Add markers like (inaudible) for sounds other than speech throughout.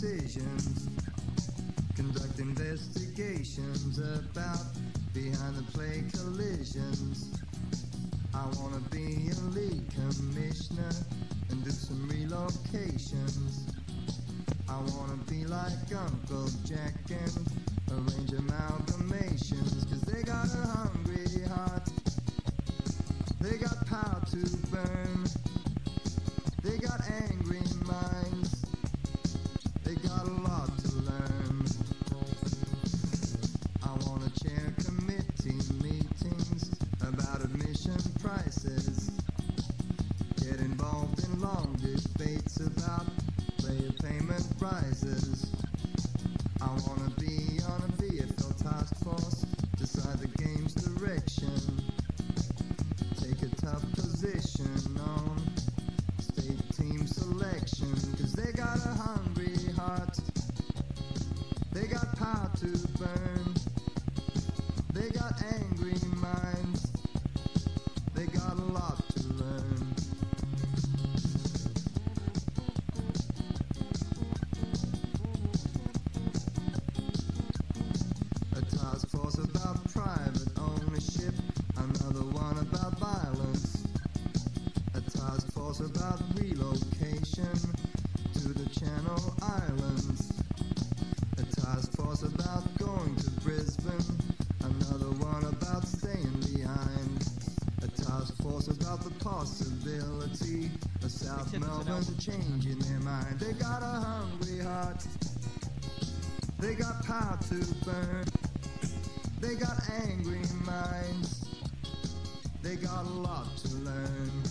decisions, conduct investigations about behind the play collisions. I wanna be a league commissioner and do some relocations. I wanna be like Uncle Jack and arrange amalgamations, cause they got a hungry heart. They got power to burn. They got angry minds. They got a lot to learn. I wanna chair committee meetings about admission prices. Force about relocation to the Channel Islands. A task force about going to Brisbane. Another one about staying behind. A task force about the possibility of South Melbourne changing their mind. They got a hungry heart. They got power to burn. They got angry minds. They got a lot to learn.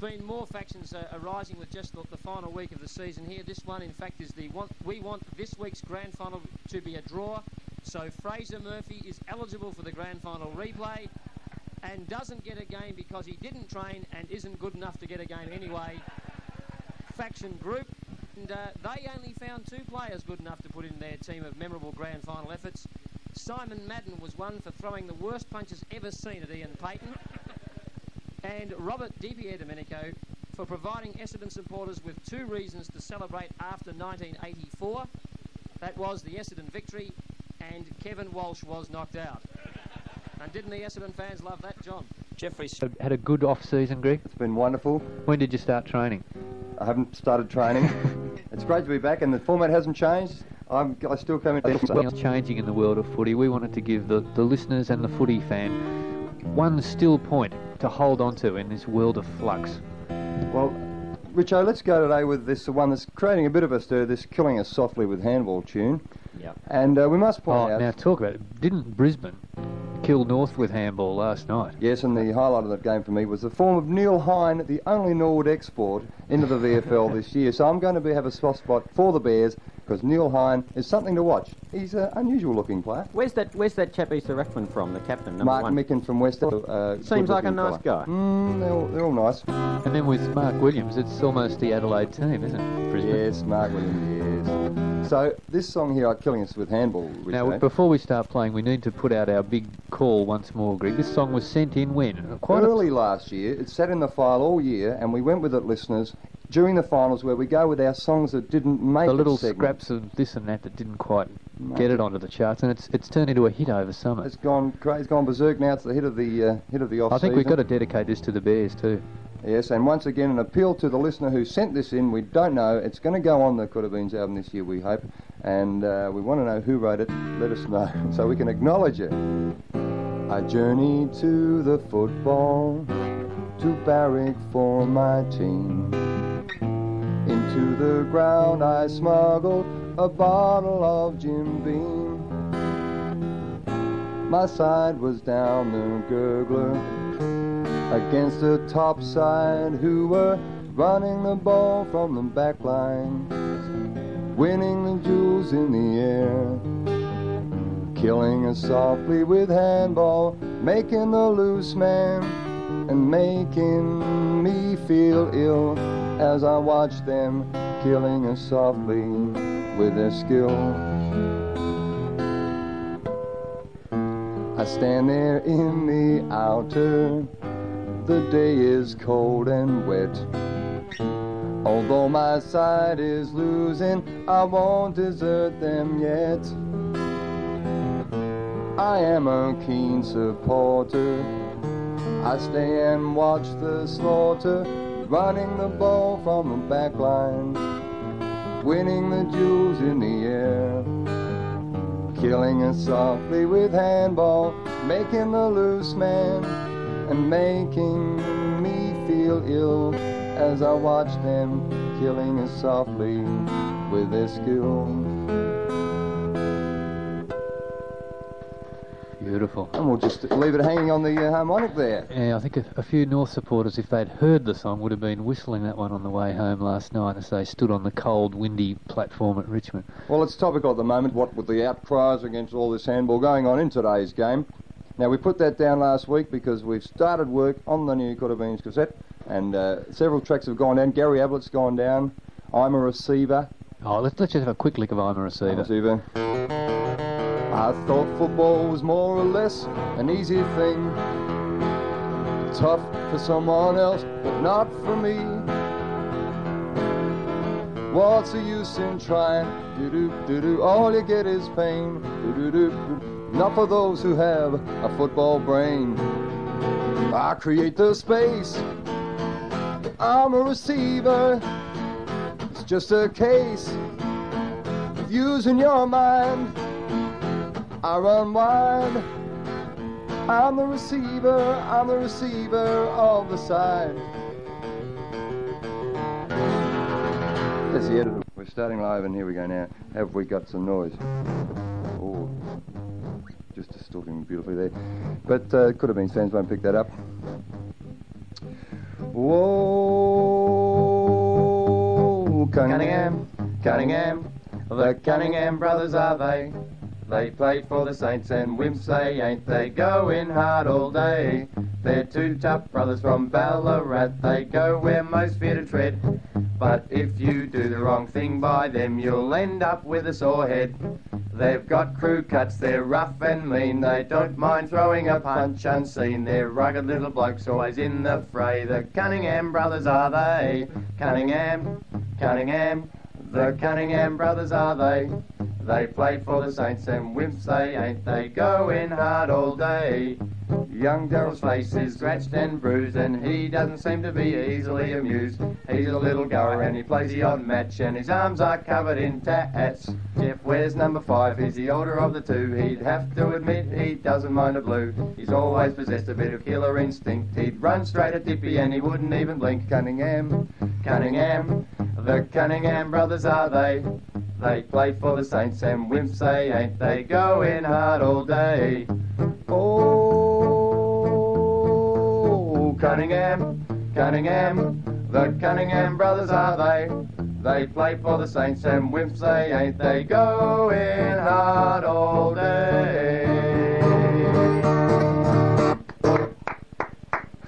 Been more factions uh, arising with just the, final week of the season here. This one, in fact, is the one we want this week's grand final to be a draw. So Fraser Murphy is eligible for the grand final replay and doesn't get a game because he didn't train and isn't good enough to get a game anyway. Faction group. And uh, they only found two players good enough to put in their team of memorable grand final efforts. Simon Madden was one for throwing the worst punches ever seen at Ian Payton and Robert DiPierdomenico for providing Essendon supporters with two reasons to celebrate after 1984. That was the Essendon victory, and Kevin Walsh was knocked out. And didn't the Essendon fans love that, John? Jeffrey's Had- Had a good off season, Greg. It's been wonderful. When did you start training? I haven't started training. (laughs) it's great to be back, and the format hasn't changed. I'm, I still come into Well, changing in the world of footy, we wanted to give the, the listeners and the footy fan one still point to hold on to in this world of flux. Well, Richo, let's go today with this one that's creating a bit of a stir, this Killing Us Softly with Handball tune. Yeah. And uh, we must point Oh, out... now talk about it. Didn't Brisbane kill North with handball last night? Yes, and the highlight of that game for me was the form of Neil Hine, the only Norwood export into the VFL (laughs) this year. So I'm going to be, have a soft spot for the Bears because Neil Hine is something to watch. He's an unusual looking player. Where's that? Where's that chap Easter Ruckman from? The captain, number Mark one. Mickan from West. Uh, Seems like a nice fella. guy. Mm, they're, all, they're all nice. And then with Mark Williams, it's almost the Adelaide team, isn't it? Brisbane. Yes, Mark Williams, yes. So this song here, "I'm Killing Us with Handball, Now, before we start playing, we need to put out our big call once more, Greg. This song was sent in when? Quite early last year, it sat in the file all year, and we went with it, listeners, during the finals where we go with our songs that didn't make the little segment. scraps of this and that that didn't quite Mate. get it onto the charts, and it's it's turned into a hit over summer. It's gone crazy. Gone berserk now. It's the hit of the uh, hit of the off I think season. we've got to dedicate this to the Bears too. Yes, and once again, an appeal to the listener who sent this in. We don't know. It's going to go on the Could Have album this year, we hope. And uh, we want to know who wrote it. Let us know (laughs) so we can acknowledge it. I journeyed to the football, to barrack for my team. Into the ground I smuggled a bottle of Jim Beam. My side was down the gurgler against the top side who were running the ball from the back line, winning the jewels in the air, killing us softly with handball, making the loose man and making me feel ill as I watch them killing us softly with their skill. I stand there in the outer. The day is cold and wet. Although my side is losing, I won't desert them yet. I am a keen supporter. I stay and watch the slaughter, running the ball from the back line, winning the jewels in the air, killing us softly with handball, making the loose man, and making me feel ill as I watch them killing us softly with their skill. Beautiful. And we'll just leave it hanging on the uh, harmonic there. Yeah, I think a, a few North supporters, if they'd heard the song, would have been whistling that one on the way home last night as they stood on the cold, windy platform at Richmond. Well, it's topical at the moment, what with the outcries against all this handball going on in today's game. Now, we put that down last week because we've started work on the new Coodabeens cassette, and uh, several tracks have gone down. Gary Ablett's gone down. I'm a receiver. Oh, let's, let's just have a quick lick of I'm a receiver. Receiver. I thought football was more or less an easy thing. Tough for someone else, but not for me. What's the use in trying? Do do do do. All you get is pain. Do do do. do. Not for those who have a football brain. I create the space. I'm a receiver. It's just a case of using your mind. I run wide. I'm the receiver, I'm the receiver of the side. That's the editor. We're starting live, and here we go now. Have we got some noise? Just distorting beautifully there. But uh, Coodabeen fans won't pick that up. Whoa, Cunningham, Cunningham, the Cunningham brothers are they? They play for the Saints and Wimps, they ain't they going hard all day. They're two tough brothers from Ballarat, they go where most fear to tread. But if you do the wrong thing by them, you'll end up with a sore head. They've got crew cuts, they're rough and mean, they don't mind throwing a punch unseen. They're rugged little blokes, always in the fray. The Cunningham brothers are they? Cunningham, Cunningham, the Cunningham brothers are they? They play for the Saints and Wimps, they ain't they going hard all day. Young Daryl's face is scratched and bruised, and he doesn't seem to be easily amused. He's a little goer and he plays the odd match, and his arms are covered in tats. Jeff wears number five, he's the older of the two. He'd have to admit he doesn't mind a blue. He's always possessed a bit of killer instinct. He'd run straight at Dippy and he wouldn't even blink. Cunningham, Cunningham, the Cunningham brothers are they? They play for the Saints and Wimps, they ain't they going hard all day. Oh, Cunningham, Cunningham, the Cunningham brothers are they? They play for the Saints and Wimps, they ain't they going hard all day. (laughs)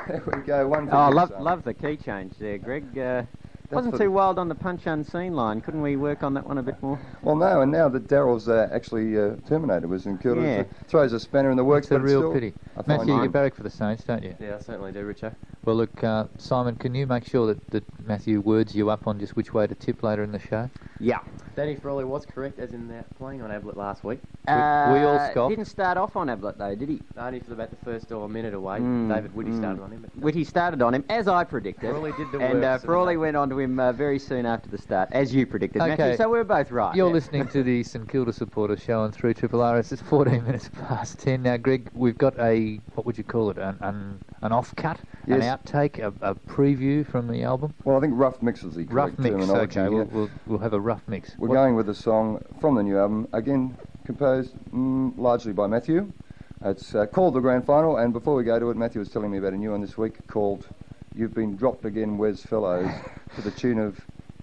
There we go, one Oh, love, love the key change there, Greg. Uh, wasn't too wild on the punch unseen line. Couldn't we work on that one a bit more? Well, no, and now that Daryl's uh, actually uh, terminated was in Kilda, Yeah. it throws a spanner in the works. It's a real pity. I find Matthew, it- you barrack for the Saints, don't you? Yeah, I certainly do, Richard. Well, look, uh, Simon, can you make sure that, that Matthew words you up on just which way to tip later in the show? Yeah. Danny Frawley was correct, as in that playing on Ablett last week. we all Uh, scoffed. Didn't start off on Ablett though, did he? Only for about the first or a minute away. Mm, David Woody mm. started on him. But Whitty started on him, as I predicted. Frawley did the and work, uh, Frawley went on to him uh, very soon after the start, as you predicted, Okay. Matthew. So we're both right. You're yeah. listening to the St Kilda supporters show on 3 Triple RS. It's 14 minutes past 10 now. Greg, we've got a, what would you call it, an, an, an off-cut, an outtake, a, a preview from the album? Well, I think rough mix is the Rough mix, okay. yeah. We'll, we'll, we'll have a rough mix. We're What- going with a song from the new album, again composed mm, largely by Matthew. It's uh, called The Grand Final, and before we go to it, Matthew was telling me about a new one this week called You've Been Dropped Again, Wes Fellowes, (laughs) to the tune of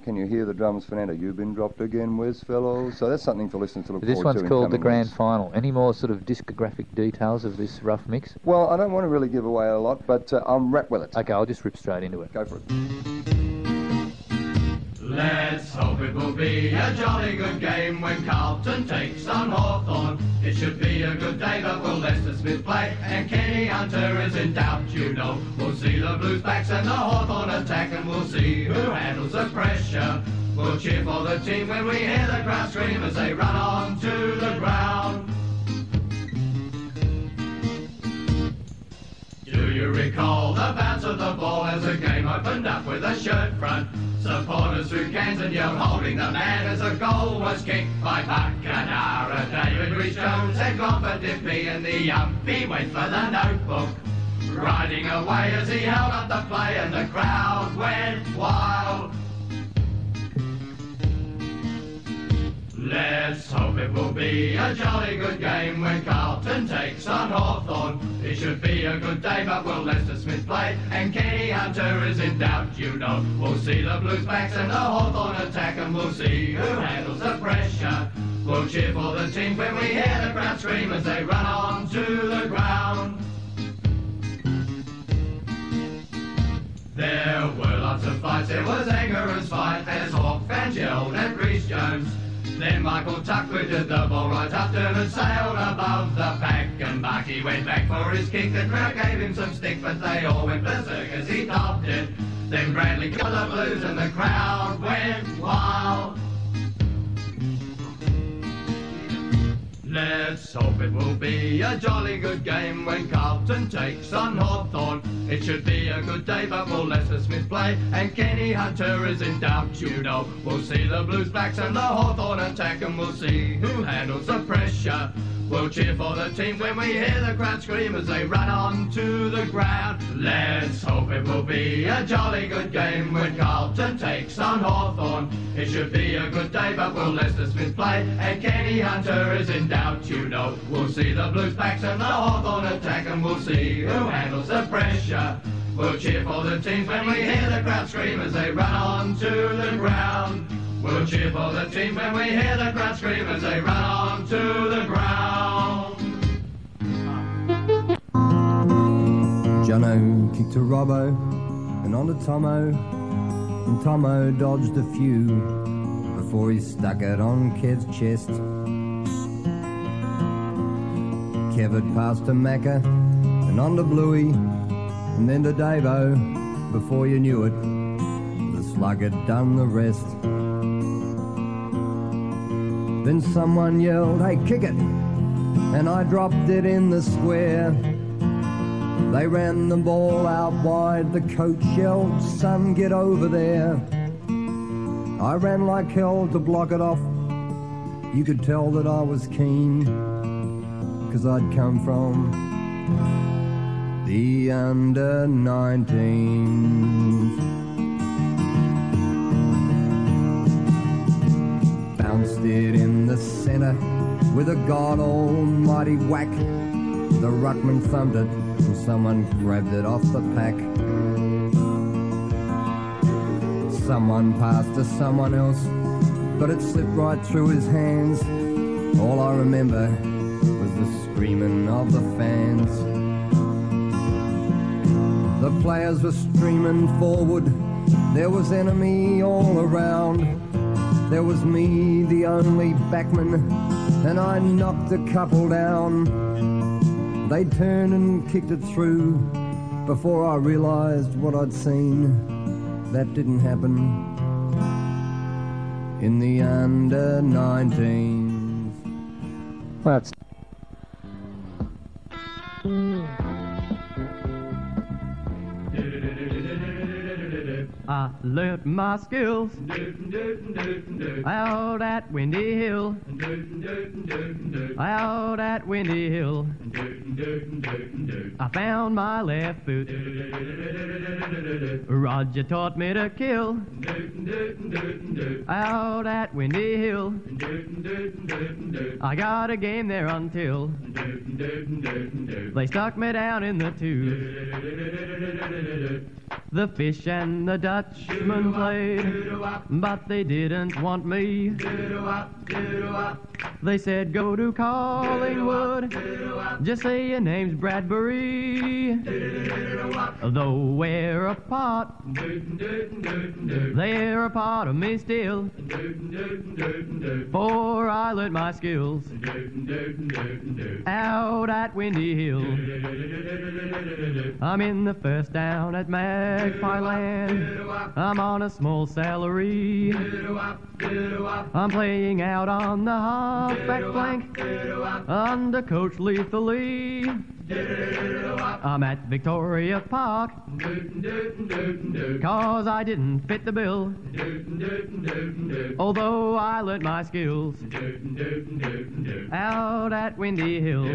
Can You Hear the Drums, Fernando? You've Been Dropped Again, Wes Fellowes. So that's something for listeners to look This forward one's to. in called The Grand weeks. Final. Any more sort of discographic details of this rough mix? Well, I don't want to really give away a lot, but uh, I'm wrapped with it. Okay, I'll just rip straight into it. Go for it. Let's hope it will be a jolly good game when Carlton takes on Hawthorn. It should be a good day, but will Lester Smith play? And Kenny Hunter is in doubt, you know. We'll see the Blues backs and the Hawthorn attack, and we'll see who handles the pressure. We'll cheer for the team when we hear the crowd scream as they run on to the ground. Do you recall the bounce of the ball as the game opened up with a shirt front? Supporters threw cans and holding the man as a goal was kicked by Buckenara. David Rhys Jones had gone for Dippy and the umpy went for the notebook. Riding away as he held up the play and the crowd went wild. Let's hope it will be a jolly good game when Carlton takes on Hawthorn. It should be a good day, but will Lester Smith play? And Kenny Hunter is in doubt, you know. We'll see the Blues backs and the Hawthorn attack, and we'll see who handles the pressure. We'll cheer for the team when we hear the crowd scream as they run on to the ground. There were lots of fights, there was anger and spite as Hawk fans yelled at Rhys Jones. Then Michael Tucker did the ball right after and sailed above the pack. And Barkey went back for his kick. The crowd gave him some stick, but they all went berserk as he topped it. Then Bradley got the blues and the crowd went wild. Let's hope it will be a jolly good game when Carlton takes on Hawthorn. It should be a good day, but will Lester Smith play? And Kenny Hunter is in doubt, you know. We'll see the Blues backs and the Hawthorn attack, and we'll see who handles the pressure. We'll cheer for the team when we hear the crowd scream as they run on to the ground. Let's hope it will be a jolly good game when Carlton takes on Hawthorn. It should be a good day, but will Lester Smith play? And Kenny Hunter is in doubt, you know. We'll see the Blues backs and the Hawthorn attack, and we'll see who handles the pressure. We'll cheer for the teams when we hear the crowd scream as they run on to the ground. We'll cheer for the team when we hear the crowd scream as they run on to the ground. Jono kicked a Robbo and on to Tomo, and Tomo dodged a few before he stuck it on Kev's chest. Kev had passed to Macca and on to Bluey, and then to Davo. Before you knew it, the slug had done the rest. Then someone yelled, Hey, kick it! And I dropped it in the square. They ran the ball out wide, the coach yelled, Son, get over there. I ran like hell to block it off. You could tell that I was keen, cause I'd come from the under 19s. Bounced it in the center with a god almighty whack. The ruckman thumped it and someone grabbed it off the pack. Someone passed to someone else, but it slipped right through his hands. All I remember was the screaming of the fans. The players were streaming forward. There was enemy all around. There was me, the only backman, and I knocked a couple down. They turned and kicked it through before I realized what I'd seen. That didn't happen in the under 19s. Well, that's I learnt my skills out at Windy Hill. Out at Windy Hill. I found my left foot. Roger taught me to kill. Out at Windy Hill. I got a game there until they stuck me down in the tube. The fish and the Dutchman played, but they didn't want me. They said, go to Collingwood, just say your name's Bradbury. Though we're apart, they're a part of me still. For I learnt my skills. Out at Windy Hill. (laughs) I'm in the first down at Magpie Land. I'm on a small salary. I'm playing out on the halfback flank under Coach Lethally. I'm at Victoria Park cause I didn't fit the bill. Although I learnt my skills out at Windy Hill.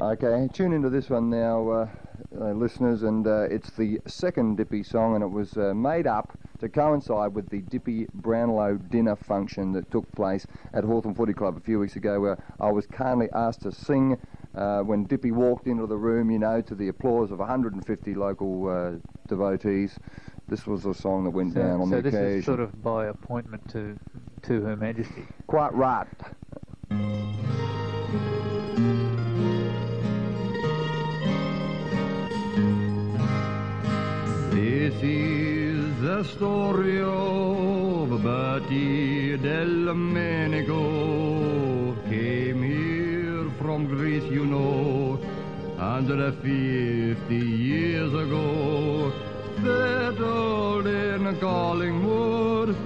Okay, tune into this one now, uh, uh, listeners, and uh, it's the second Dippy song, and it was uh, made up to coincide with the Dippy Brownlow dinner function that took place at Hawthorn Footy Club a few weeks ago, where I was kindly asked to sing uh, when Dippy walked into the room, you know, to the applause of 150 local uh, devotees. This was a song that went So, down on so the this is sort of by appointment to to Her Majesty. Quite right. The story of Bertie Delmenico. Came here from Greece, you know, 150 years ago. Settled in Collingwood,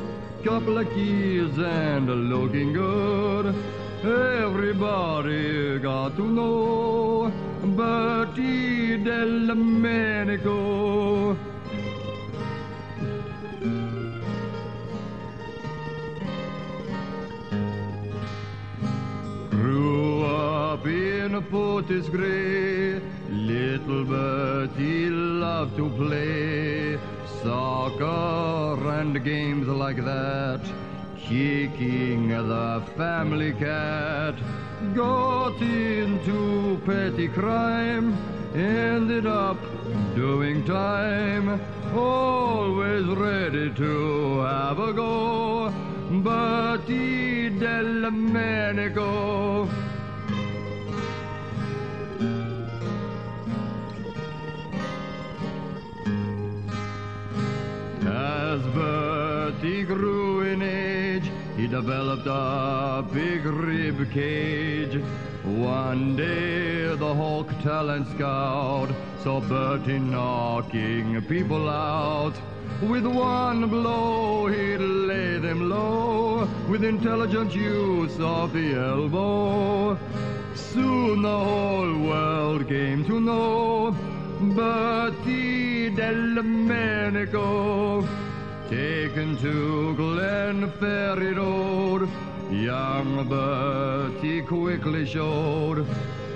couple of kids and looking good. Everybody got to know Bertie Delmenico. Portis Grey, little Bertie loved to play soccer and games like that, kicking the family cat. Got into petty crime, ended up doing time, always ready to have a go. Bertie Delmenico. As Bertie grew in age, he developed a big rib cage. One day the Hawk Talent Scout saw Bertie knocking people out. With one blow he'd lay them low with intelligent use of the elbow. Soon the whole world came to know Bertie Delmenico. Taken to Glenferrie Road, young Bertie quickly showed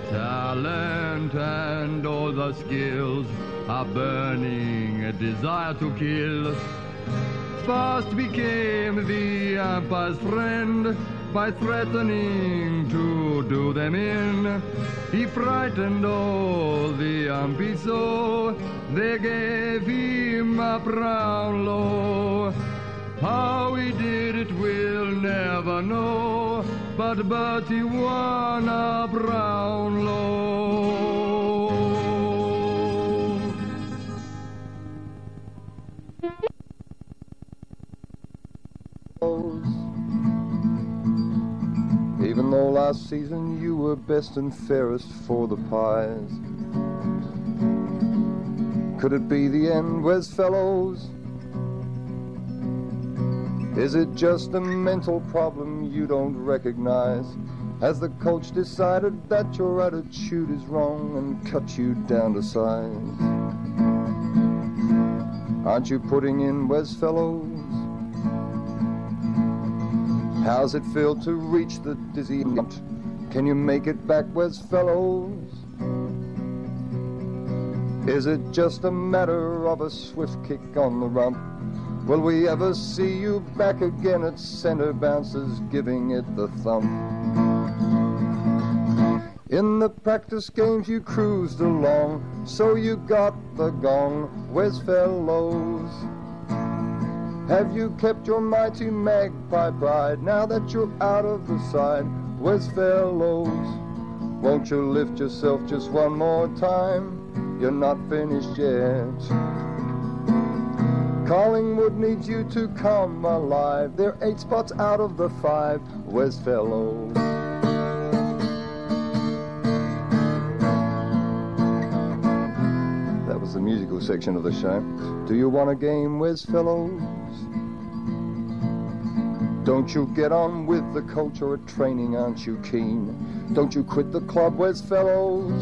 talent and all the skills, a burning desire to kill. Fast became the umpire's friend by threatening to do them in. He frightened all the umpies so they gave him a Brownlow. How he did it we'll never know, but Bertie won a Brownlow. Last season you were best and fairest for the pies. Could it be the end, Wes Fellowes? Is it just a mental problem you don't recognize? Has the coach decided that your attitude is wrong and cut you down to size? Aren't you putting in Wes Fellowes? How's it feel to reach the dizzy point? Can you make it back, Wes Fellowes? Is it just a matter of a swift kick on the rump? Will we ever see you back again at center bounces giving it the thump? In the practice games you cruised along, so you got the gong. Where's fellows? Have you kept your mighty magpie pride now that you're out of the side? Where's fellows? Won't you lift yourself just one more time? You're not finished yet. Collingwood needs you to come alive. They're eight spots out of the five. Where's fellows? Musical section of the show. Do you want a game, Where's fellows? Don't you get on with the culture of training, aren't you keen? Don't you quit the club, Where's fellows?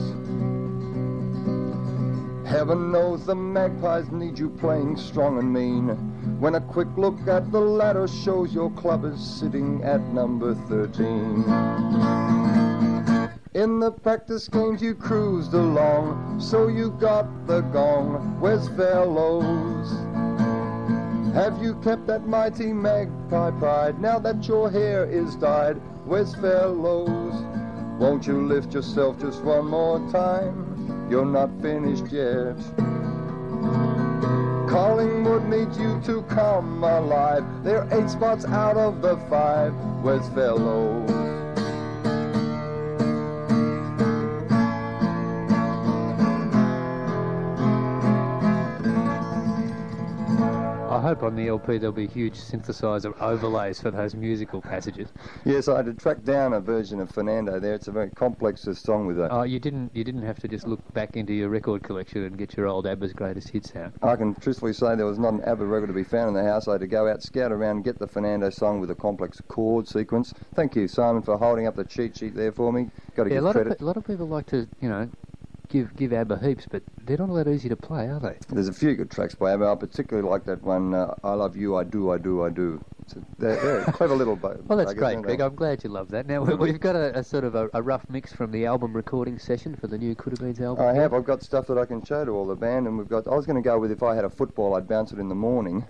Heaven knows the magpies need you playing strong and mean. When a quick look at the ladder shows your club is sitting at number 13. In the practice games you cruised along, so you got the gong. Where's fellows? Have you kept that mighty magpie pride now that your hair is dyed? Where's fellows? Won't you lift yourself just one more time? You're not finished yet. Collingwood needs you to come alive. They're eight spots out of the five. Where's fellows? Hope on the LP there'll be huge synthesizer overlays for those musical passages. Yes, I had to track down a version of Fernando there. It's a very complex song with that. Oh, you didn't you didn't have to just look back into your record collection and get your old ABBA's greatest hits out. I can truthfully say there was not an ABBA record to be found in the house. I had to go out, scout around, get the Fernando song with a complex chord sequence. Thank you, Simon, for holding up the cheat sheet there for me. Got to Yeah, a give lot credit. of a lot of people like to you know give give ABBA heaps, but they're not all that easy to play, are they? There's a few good tracks by ABBA. I particularly like that one, uh, I Love You, I Do, I Do, I Do. It's a, they're, they're (laughs) clever little bu- Well, that's great, Greg. I'm glad you love that. Now we- we've got a, a sort of a, a rough mix from the album recording session for the new Coodabeens album. I have. I've got stuff that I can show to all the band, and we've got. I was going to go with if I had a football, I'd bounce it in the morning,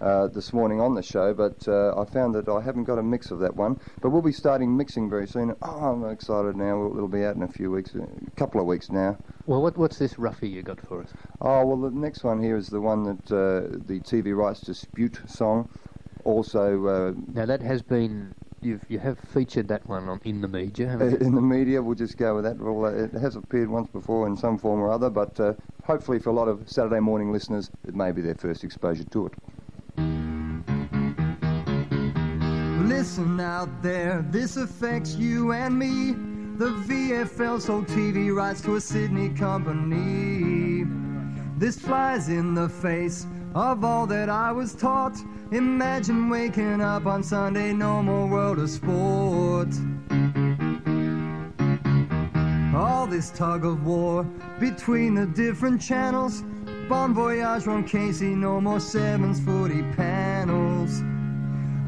uh, this morning on the show, but uh, I found that I haven't got a mix of that one. But we'll be starting mixing very soon. Oh, I'm excited now. It'll be out in a few weeks, a couple of weeks now. Well, what, what's this roughie you got for us? Oh well, the next one here is the one that uh, the TV rights dispute song. Also, uh, Now that has been you've you have featured that one on in the media, haven't you? in the media, we'll just go with that. Well, uh, it has appeared once before in some form or other, but uh, hopefully for a lot of Saturday morning listeners, it may be their first exposure to it. Listen out there, this affects you and me. The VFL sold TV rights to a Sydney company. This flies in the face of all that I was taught. Imagine waking up on Sunday, no more world of sport. All this tug of war between the different channels. Bon Voyage, Ron Casey, no more sevens footy panels.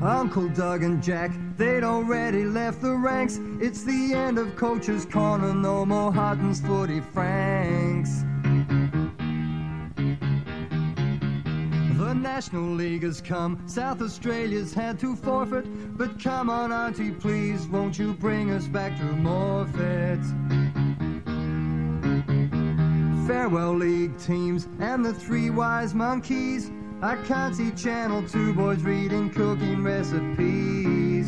Uncle Doug and Jack, they'd already left the ranks. It's the end of Coach's Corner, no more Hutton's footy Franks. National League has come, South Australia's had to forfeit. But come on, Auntie, please, won't you bring us back to Morfett? Farewell League teams and the three wise monkeys. I can't see Channel 2 boys reading cooking recipes.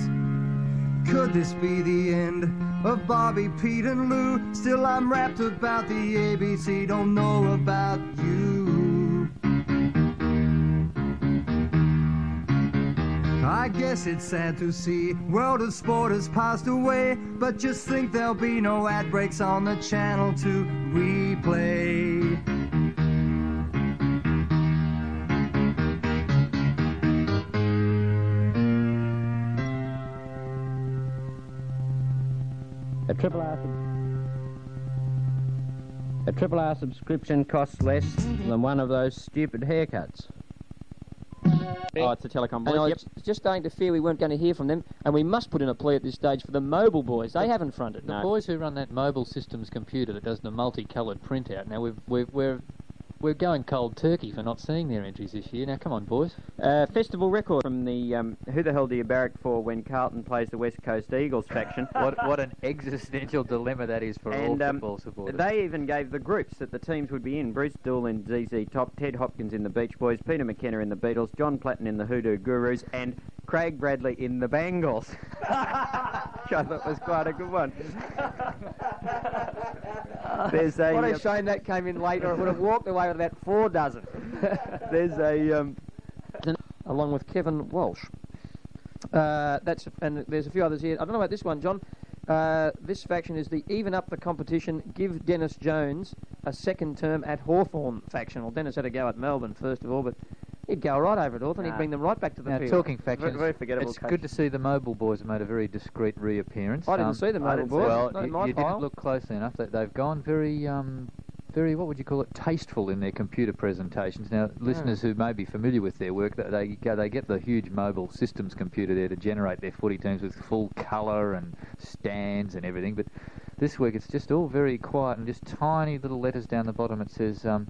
Could this be the end of Bobby, Pete, and Lou? Still, I'm wrapped about the ABC, don't know about you. I guess it's sad to see World of Sport has passed away, but just think there'll be no ad breaks on the channel to replay. A triple R. A triple R subscription costs less than one of those stupid haircuts. Oh, it's the telecom And boys. I Yep. was just starting to fear we weren't going to hear from them, and we must put in a plea at this stage for the mobile boys. They haven't fronted. The boys who run that mobile systems computer that does the multicoloured printout. Now we've, we've we're We're going cold turkey for not seeing their entries this year. Now, come on, boys. Uh, festival record from the um, Who the Hell Do You Barrack For when Carlton plays the West Coast Eagles faction. (laughs) what what an existential dilemma that is for and all um, football supporters. they even gave the groups that the teams would be in. Bruce Doull in ZZ Top, Ted Hopkins in the Beach Boys, Peter McKenna in the Beatles, John Platten in the Hoodoo Gurus, and Craig Bradley in the Bangles. (laughs) Which I thought was quite a good one. (laughs) (laughs) There's a what a uh, shame that came in later. I would have walked away with about four dozen. (laughs) there's a um, along with Kevin Walsh. Uh, that's and there's a few others here. I don't know about this one, John. Uh, this faction is the even up the competition. Give Dennis Jones a second term at Hawthorn faction. Well, Dennis had a go at Melbourne first of all, but he'd go right over at and He'd bring them right back to the now, field. talking factions, very forgettable it's coach. good to see the Mobile Boys have made a very discreet reappearance. I didn't Um, see the I Mobile didn't see Boys. Well, Not in you, my you pile. didn't look closely enough. They, they've gone very, um, very, what would you call it, tasteful in their computer presentations. Now, listeners who may be familiar with their work, they- they go, they get the huge mobile systems computer there to generate their footy teams with full colour and stands and everything. But this week it's just all very quiet and just tiny little letters down the bottom. It says. Um,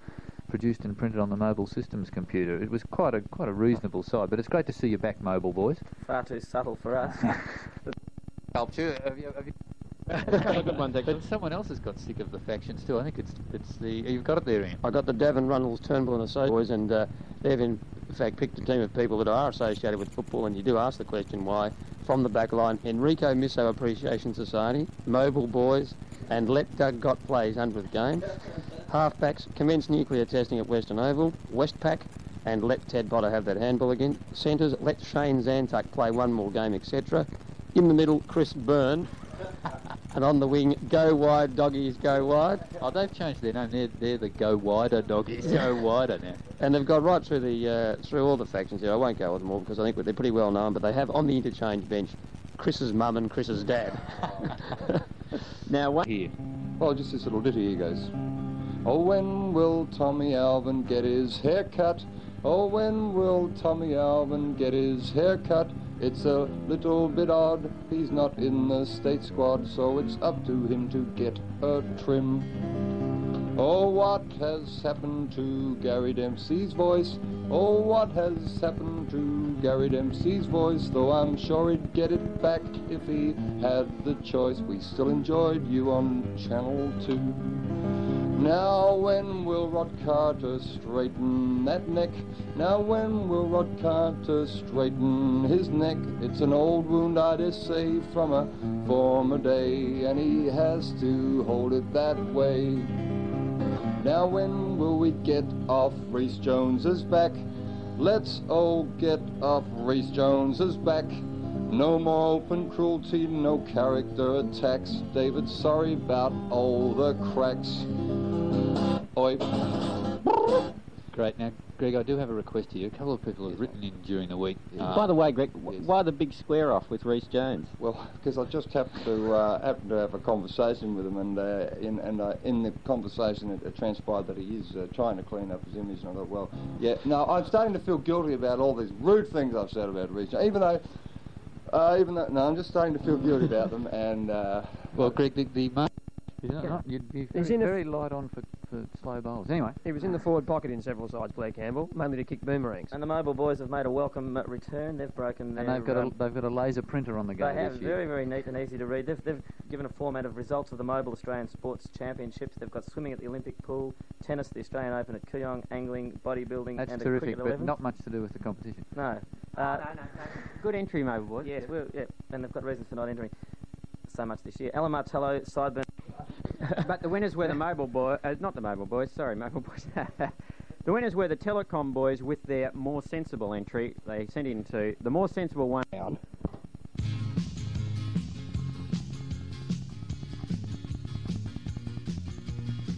Produced and printed on the mobile systems computer. It was quite a quite a reasonable side, but it's great to see you back, mobile boys. far too subtle for us. (laughs) Helped you. Have you, have you good one, but someone else has got sick of the factions too. I think it's it's the you've got it there, Ian. I got the Davin Runnels Turnbull and Associates boys, and uh, they've in fact picked a team of people that are associated with football. And you do ask the question why. From the back line, Enrico Misso Appreciation Society, Mobile Boys, and Let Doug Got Plays 100th game. Halfbacks commence nuclear testing at Western Oval. Westpac and let Ted Potter have that handball again. Centres let Shane Zantuck play one more game, etc. In the middle, Chris Byrne. (laughs) And on the wing, go wide, doggies, go wide. Oh, they've changed their name. They're, they're the Go Wider doggies. Go Wider now. And they've got right through the uh, through all the factions here. I won't go with them all because I think they're pretty well known. But they have on the interchange bench Chris's mum and Chris's dad. (laughs) (laughs) now, what? Here. Well, just this little ditty here goes. Oh, when will Tommy Alvin get his hair cut? Oh, when will Tommy Alvin get his hair cut? It's a little bit odd, he's not in the state squad, so it's up to him to get a trim. Oh, what has happened to Gary Dempsey's voice? Oh, what has happened to Gary Dempsey's voice? Though I'm sure he'd get it back if he had the choice. We still enjoyed you on Channel 2. Now when will Rod Carter straighten that neck? Now when will Rod Carter straighten his neck? It's an old wound, I say, from a former day, and he has to hold it that way. Now when will we get off Rhys Jones's back? Let's all get off Rhys Jones's back. No more open cruelty, no character attacks. David, sorry about all the cracks. Oi. Great. Now, Greg, I do have a request to you. A couple of people have written in during the week. uh, By the way, Greg, wh- why the big square off with Rhys Jones? Well, because I just happened to uh, happen to have a conversation with him, and uh, in and uh, in the conversation it, it transpired that he is uh, trying to clean up his image, and I thought, well, yeah. Now I'm starting to feel guilty about all these rude things I've said about Reach, even though. Uh, even though, no, I'm just starting to feel guilty about them, and uh, well, Greg, the, the mo- is it not, you'd be He's very, in a- very light on for, for slow bowls. Anyway, He was in the forward pocket in several sides, Blair Campbell, mainly to kick boomerangs. And the Mobile Boys have made a welcome uh, return. They've broken their. and they've got a um, they've got a laser printer on the go They have this year. very, very neat and easy to read. They've, they've given a format of results of the Mobile Australian Sports Championships. They've got swimming at the Olympic pool, tennis, at the Australian Open at Kooyong, angling, bodybuilding, That's and a terrific, cricket but 11. not much to do with the competition. No. Oh, Uh, no, no, no. Good entry, Mobile Boys. Yes, well, yeah, and they've got reasons for not entering so much this year. Alan Martello, sideburn. But the winners were the (laughs) Mobile Boys, uh, not the Mobile Boys, sorry, Mobile Boys. (laughs) the winners were the Telecom Boys with their more sensible entry. They sent in to the more sensible one. Down.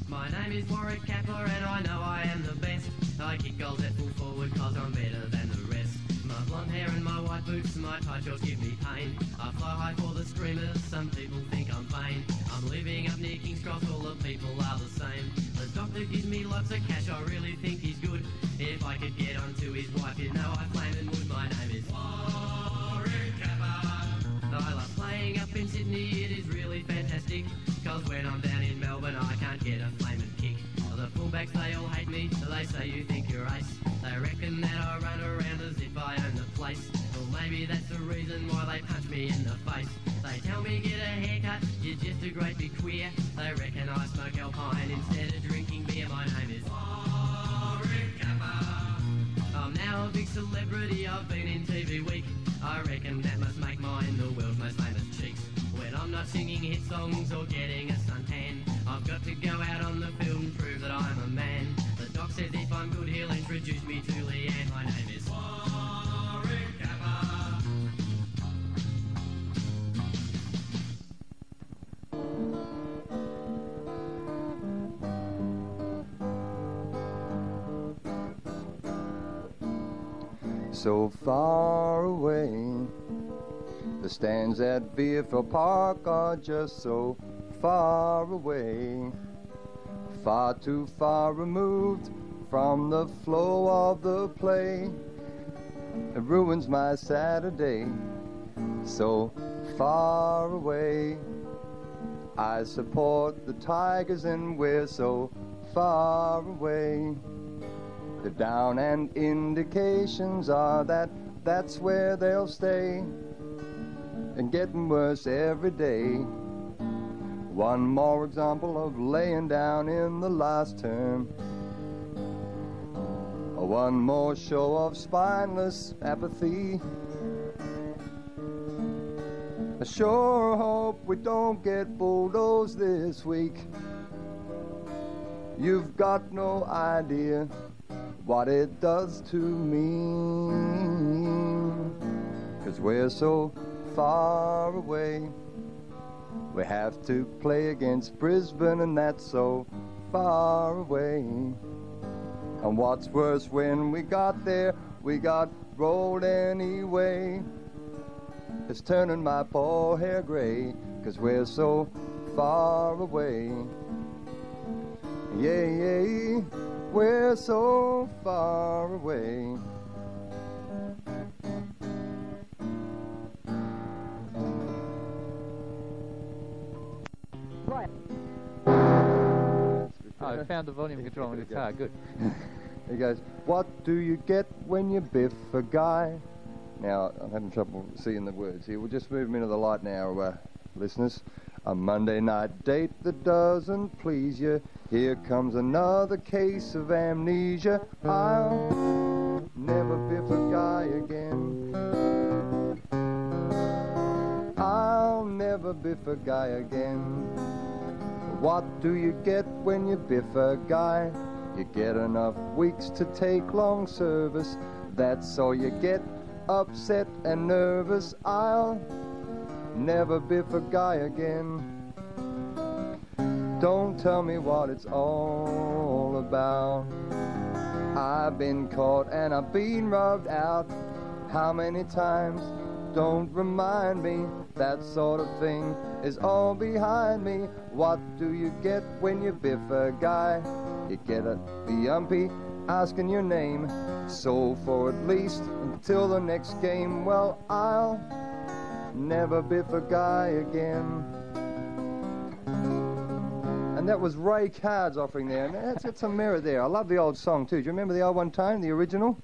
My name is Warwick Capper and I know I am the best. I kick goals at full forward cause I'm better than the rest. My blonde hair and my white boots and my tight shorts give me pain. I fly high for the screamers, some people think I'm vain. I'm living up near King's Cross, all the people are the same. The doctor gives me lots of cash, I really think he's good. If I could get onto his wife, you know I flame and would. My name is Warwick Capper. I love playing up in Sydney, it is really fantastic. Cause when I'm down in Melbourne, I can't get a flaming kick. The fullbacks, they all hate me. They say you think you're ace. They reckon that I run around as if I own the place. Well, maybe that's the reason why they punch me in the face. They tell me get a haircut, you're just a great big queer. They reckon I smoke alpine instead of drinking beer. My name is. I'm now a big celebrity, I've been in TV Week. I reckon that must make mine the world's most famous cheeks. When I'm not singing hit songs or getting a suntan, I've got to go out on the field and prove that I'm a man. Says if I'm good, he'll introduce me to Leanne. My name is Warwick Capper. so far away. The stands at Beerfield Park are just so far away. Far too far removed from the flow of the play. It ruins my Saturday. So far away. I support the Tigers and we're so far away. The down and indications are that that's where they'll stay. And getting worse every day. One more example of laying down in the last term. One more show of spineless apathy. I sure hope we don't get bulldozed this week. You've got no idea what it does to me. Cause we're so far away. We have to play against Brisbane, and that's so far away. And what's worse, when we got there, we got rolled anyway. It's turning my poor hair gray, cause we're so far away. Yeah, yeah, we're so far away. I found the volume control on the guitar. Good. (laughs) He goes, What do you get when you biff a guy? Now, I'm having trouble seeing the words here. We'll just move them into the light now, uh, listeners. A Monday night date that doesn't please you. Here comes another case of amnesia. I'll never biff a guy again. I'll never biff a guy again. What do you get when you biff a guy? You get enough weeks to take long service. That's all you get. Upset and nervous. I'll never biff a guy again. Don't tell me what it's all about. I've been caught and I've been rubbed out. How many times? Don't remind me. That sort of thing is all behind me. What do you get when you biff a guy? You get a yumpy asking your name. So for at least until the next game, well, I'll never biff a guy again. And that was Ray Cards offering there. And that's got some merit there. I love the old song too. Do you remember the old one, Tone, the original?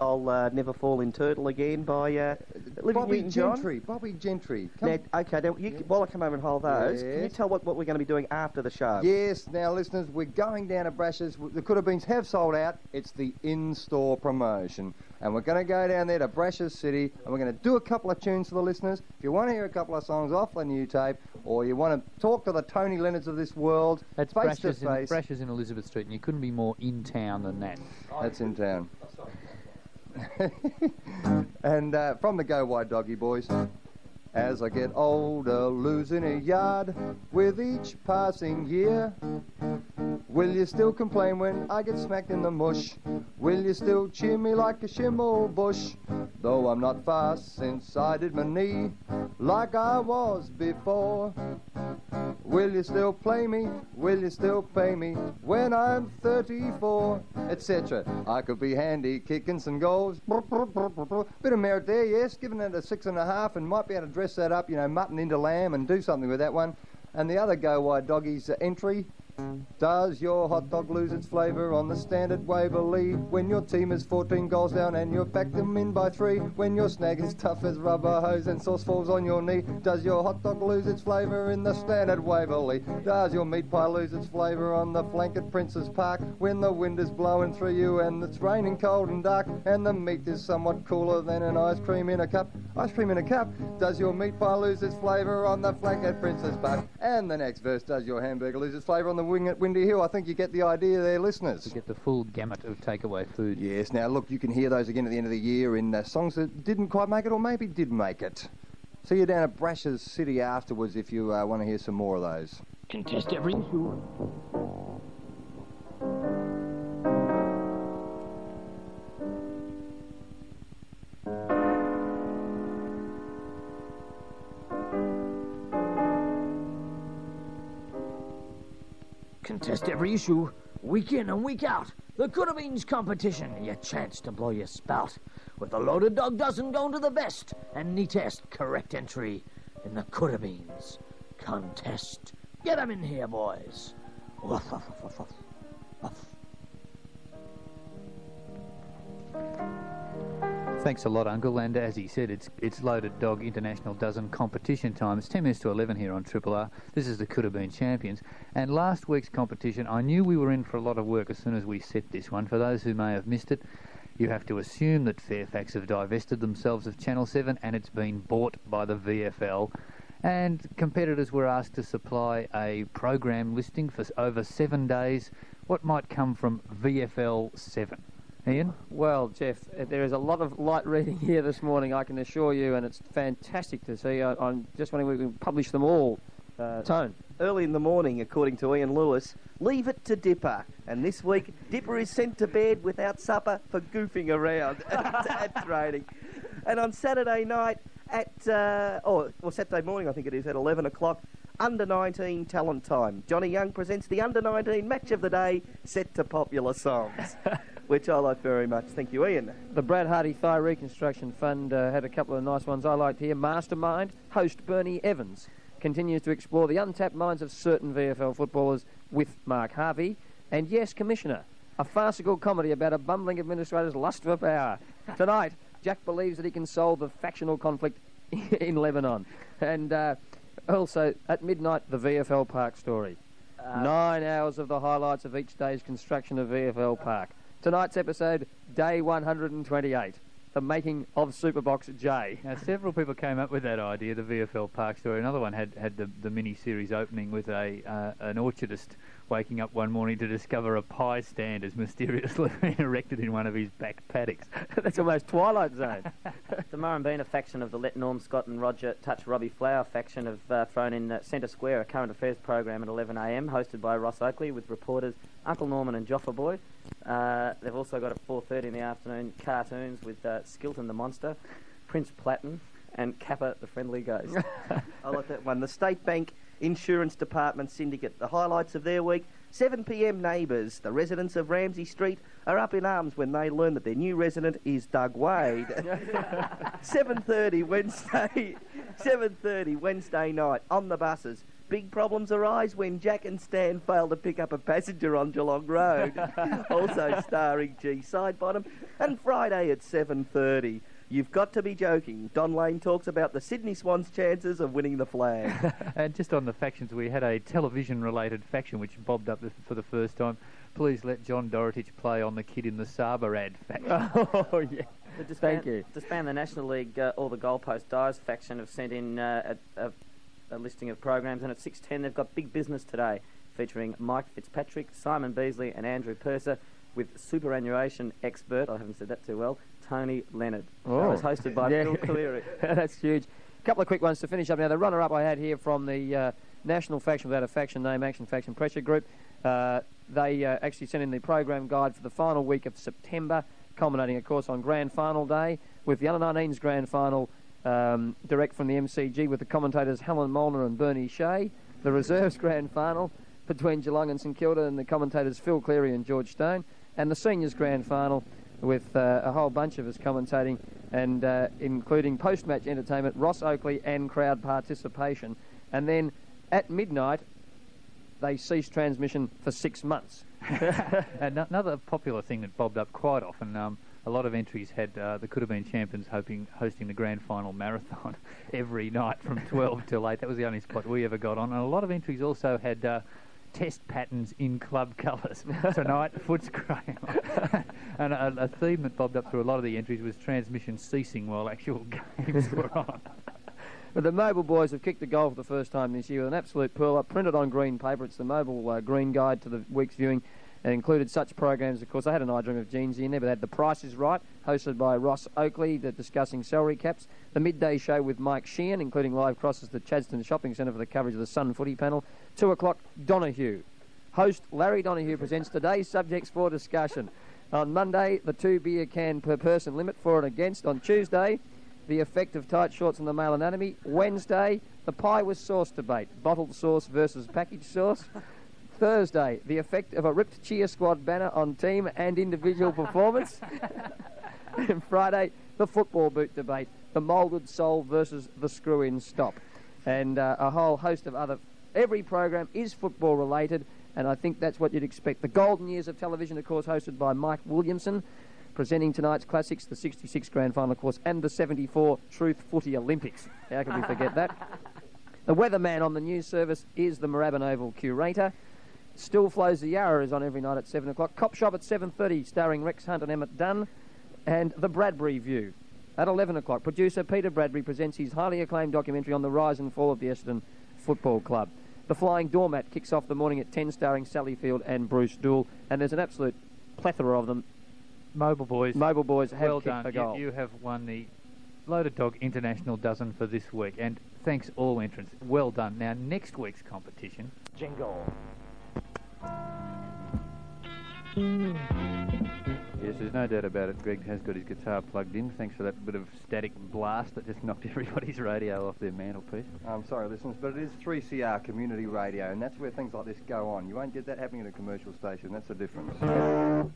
I'll uh, never fall in turtle again by uh, Olivia Bobby Newton-John. Gentry. Bobby Gentry. Come- Now, okay, now you, while I come over and hold those, can you tell what, what we're going to be doing after the show? Yes, now listeners, we're going down to Brash's. The Coodabeens have sold out. It's the in-store promotion. And we're going to go down there to Brash's City and we're going to do a couple of tunes for the listeners. If you want to hear a couple of songs off the new tape or you want to talk to the Tony Leonards of this world, That's face to Brash's in. Brash's in Elizabeth Street, and you couldn't be more in town than that. That's in town. (laughs) and uh, from the Go Wide Doggy Boys. As I get older, losing a yard with each passing year. Will you still complain when I get smacked in the mush? Will you still cheer me like a shimble bush? Though I'm not fast since I did my knee, like I was before. Will you still play me? Will you still pay me when I'm 34? Etc. I could be handy kicking some goals. Bit of merit there, yes. Giving it a six and a half and might be able to dress that up, you know, mutton into lamb and do something with that one. And the other go wide doggies entry Does your hot dog lose its flavour on the standard Waverley? When your team is 14 goals down and you've backed them in by three? When your snag is tough as rubber hose and sauce falls on your knee? Does your hot dog lose its flavour in the standard Waverley? Does your meat pie lose its flavour on the flank at Prince's Park? When the wind is blowing through you and it's raining cold and dark and the meat is somewhat cooler than an ice cream in a cup? Ice cream in a cup? Does your meat pie lose its flavour on the flank at Prince's Park? And the next verse, does your hamburger lose its flavour on the wing at Windy Hill? I think you get the idea there, listeners. To get the full gamut of takeaway food. Yes, now look, you can hear those again at the end of the year in uh, songs that didn't quite make it or maybe did make it. See you down at Brash's City afterwards if you uh, want to hear some more of those. Contest every issue. Contest every issue, week in and week out. The Coodabeens competition, your chance to blow your spout. With a loaded dog dozen going to the best and neatest correct entry in the Coodabeens contest. Get 'em in here, boys. Thanks a lot, Uncle. And as he said, it's it's Loaded Dog International Dozen competition time. It's 10 minutes to 11 here on Triple R. This is the Coodabeen Champions. And last week's competition, I knew we were in for a lot of work as soon as we set this one. For those who may have missed it, you have to assume that Fairfax have divested themselves of Channel 7 and it's been bought by the VFL. And competitors were asked to supply a program listing for over seven days. What might come from VFL 7? Ian? Well, Jeff, uh, there is a lot of light reading (laughs) here this morning, I can assure you, and it's fantastic to see. I, I'm just wondering if we can publish them all. Uh, Tone. Early in the morning, according to Ian Lewis, leave it to Dipper. And this week, Dipper is sent to bed without supper for goofing around (laughs) at, at training. And on Saturday night, at, uh, oh, well, Saturday morning, I think it is, at 11 o'clock, under 19 talent time. Johnny Young presents the under 19 match of the day set to popular songs, (laughs) which I like very much. Thank you, Ian. The Brad Hardy Thigh Reconstruction Fund uh, had a couple of nice ones I liked here. Mastermind, host Bernie Evans, continues to explore the untapped minds of certain VFL footballers with Mark Harvey. And yes, Commissioner, a farcical comedy about a bumbling administrator's lust for power. Tonight, Jack believes that he can solve the factional conflict (laughs) in Lebanon. And uh, also, at midnight, the VFL Park story. Nine hours of the highlights of each day's construction of VFL Park. Tonight's episode, day 128, the making of Superbox J. Now, several people came up with that idea, the VFL Park story. Another one had, had the, the mini-series opening with a uh, an orchardist waking up one morning to discover a pie stand has mysteriously been (laughs) erected in one of his back paddocks. (laughs) That's almost Twilight Zone. (laughs) the Murrumbeena faction of the Let Norm Scott and Roger Touch Robbie Flower faction have uh, thrown in uh, Centre Square, a current affairs program at 11am, hosted by Ross Oakley with reporters Uncle Norman and Joffa Boy. Uh, they've also got at 4.30 in the afternoon cartoons with uh, Skilton the Monster, Prince Platten, and Capper the Friendly Ghost. I like that one. The State Bank Insurance Department Syndicate. The highlights of their week. 7 p.m. neighbours, the residents of Ramsay Street, are up in arms when they learn that their new resident is Doug Wade. (laughs) 7:30 Wednesday. 7:30 Wednesday night on the buses. Big problems arise when Jack and Stan fail to pick up a passenger on Geelong Road. (laughs) also starring G Sidebottom. And Friday at 7:30. You've got to be joking. Don Lane talks about the Sydney Swans' chances of winning the flag. (laughs) and just on the factions, we had a television-related faction which bobbed up for the first time. Please let John Dorotich play on the kid in the Sabre ad faction. (laughs) oh, yeah. To disband, you. Disband the National League, uh, all the goalpost Dies faction have sent in uh, a, a, a listing of programs, and at 6.10 they've got Big Business today, featuring Mike Fitzpatrick, Simon Beasley and Andrew Purser, with superannuation expert, I haven't said that too well, Tony Leonard. That was hosted by Oh. (laughs) Yeah. Bill Cleary. (laughs) That's huge. A couple of quick ones to finish up now. The runner-up I had here from the uh, National Faction Without a Faction Name Action Faction Pressure Group. Uh, they uh, actually sent in the program guide for the final week of September, culminating, of course, on Grand Final Day with the Under 19s Grand Final um, direct from the MCG with the commentators Helen Molnar and Bernie Shea. The Reserves (laughs) Grand Final between Geelong and St Kilda and the commentators Phil Cleary and George Stone. And the Seniors Grand Final with uh, a whole bunch of us commentating and uh, including post-match entertainment, Ross Oakley and crowd participation. And then at midnight, they ceased transmission for six months. (laughs) another popular thing that bobbed up quite often. Um, a lot of entries had uh, the Coodabeen Champions hoping hosting the grand final marathon (laughs) every night from 12 till 8. That was the only spot we ever got on. And a lot of entries also had uh, test patterns in club (laughs) colours. (laughs) Tonight, Footscray. (laughs) and a, a theme that bobbed up through a lot of the entries was transmission ceasing while actual games were on. But the Mobile boys have kicked the goal for the first time this year with an absolute pearl up, printed on green paper. It's the Mobile uh, Green Guide to the week's viewing. It included such programs, of course. I had an I Dream of Jeansy in there, but had The Price is Right, hosted by Ross Oakley, the discussing salary caps. The midday show with Mike Sheehan, including live crosses to Chadstone Shopping Centre for the coverage of the Sun Footy panel. Two o'clock, Donahue. Host Larry Donahue presents today's subjects for discussion. On Monday, the two beer can per person limit for and against. On Tuesday, the effect of tight shorts on the male anatomy. Wednesday, the pie with sauce debate. Bottled sauce versus packaged sauce. Thursday, the effect of a ripped cheer squad banner on team and individual performance. and (laughs) (laughs) Friday, the football boot debate. The moulded sole versus the screw-in stop. And uh, a whole host of other... Every program is football related, and I think that's what you'd expect. The golden years of television, of course, hosted by Mike Williamson presenting tonight's classics, the 66 grand final, of course, and the 74 Truth Footy Olympics. How can we forget that? (laughs) The weatherman on the news service is the Moorabbin Oval curator. Still Flows the Yarra is on every night at 7 o'clock. Cop Shop at 7.30, starring Rex Hunt and Emmett Dunn. And The Bradbury View at 11 o'clock. Producer Peter Bradbury presents his highly acclaimed documentary on the rise and fall of the Essendon Football Club. The Flying Doormat kicks off the morning at 10, starring Sally Field and Bruce Doull. And there's an absolute plethora of them. Mobile Boys. Mobile Boys have well kicked done. the You- You, have won the Loaded Dog International Dozen for this week, and thanks all entrants. Well done. Now, next week's competition. Jingle. Yes, there's no doubt about it. Greg has got his guitar plugged in. Thanks for that bit of static blast that just (laughs) knocked everybody's radio off their mantelpiece. I'm sorry, listeners, but it is 3CR community radio, and that's where things like this go on. You won't get that happening at a commercial station. That's the difference.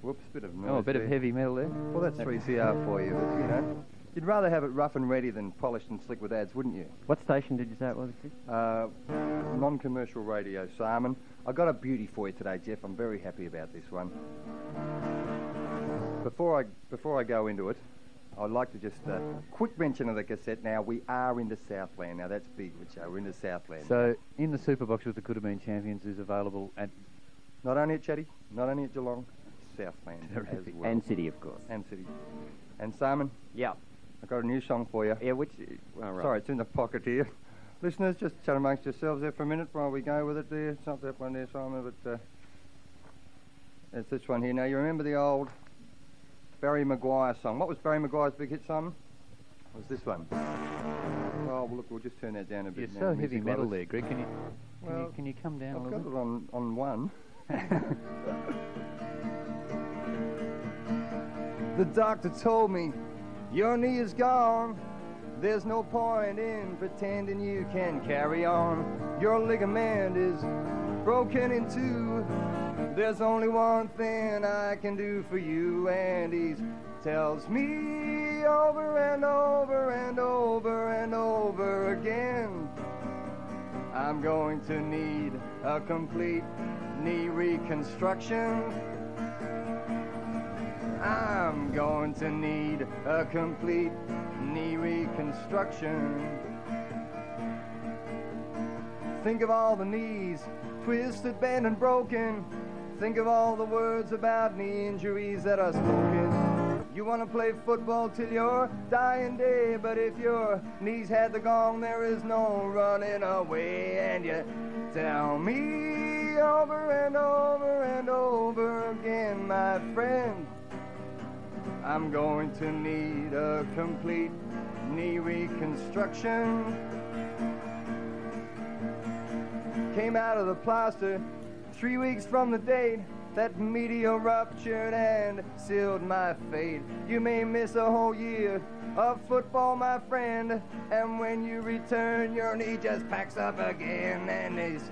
Whoops, bit of noise. Oh, a bit of heavy metal there. Well, that's 3CR for you, but you know. You'd rather have it rough and ready than polished and slick with ads, wouldn't you? What station did you say it was, Uh, non-commercial radio, Simon. I got a beauty for you today, Jeff. I'm very happy about this one. Before I before I go into it, I'd like to just uh, quick mention of the cassette. Now we are in the Southland. Now that's big, Richo. We're in the Southland. So, in the Superbox with the Coodabeen Champions is available at not only at Chatty, not only at Geelong, Southland (laughs) as well. And City, of course. And City. And Simon. Yeah. I've got a new song for you. Yeah, which? Well, right. Sorry, it's in the pocket here. Listeners, just chat amongst yourselves there for a minute while we go with it there. It's not that one there, Simon, but uh, it's this one here. Now, you remember the old Barry McGuire song. What was Barry McGuire's big hit, Simon? It was this one. Oh, well, look, we'll just turn that down a bit. You're now. so heavy metal there, Greg. Can you, can, Well, you, can you come down a I've little got bit? it on, on one. (laughs) the doctor told me your knee is gone. There's no point in pretending you can carry on. Your ligament is broken in two. There's only one thing I can do for you, and he tells me over and over and over and over again. I'm going to need a complete knee reconstruction. I'm going to need a complete knee reconstruction. Think of all the knees, twisted, bent, and broken. Think of all the words about knee injuries that are spoken. You want to play football till your dying day, but if your knees had the gong, there is no running away. And you tell me over and over and over again, my friend, I'm going to need a complete knee reconstruction. Came out of the plaster three weeks from the date that meteor ruptured and sealed my fate. You may miss a whole year of football, my friend, and when you return, your knee just packs up again and is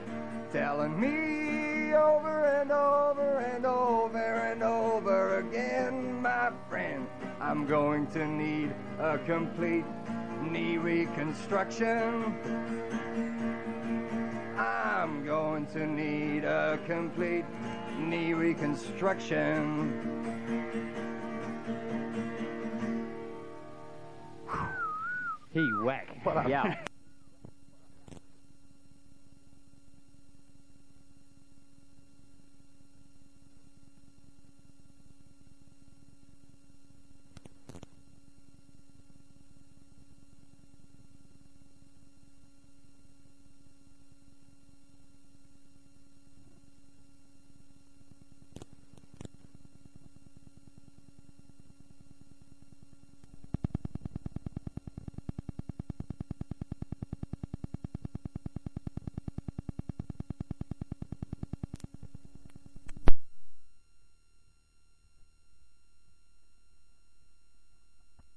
telling me over and over and over and over again, my friend, I'm going to need a complete knee reconstruction. I'm going to need a complete knee reconstruction. He whack. Yeah.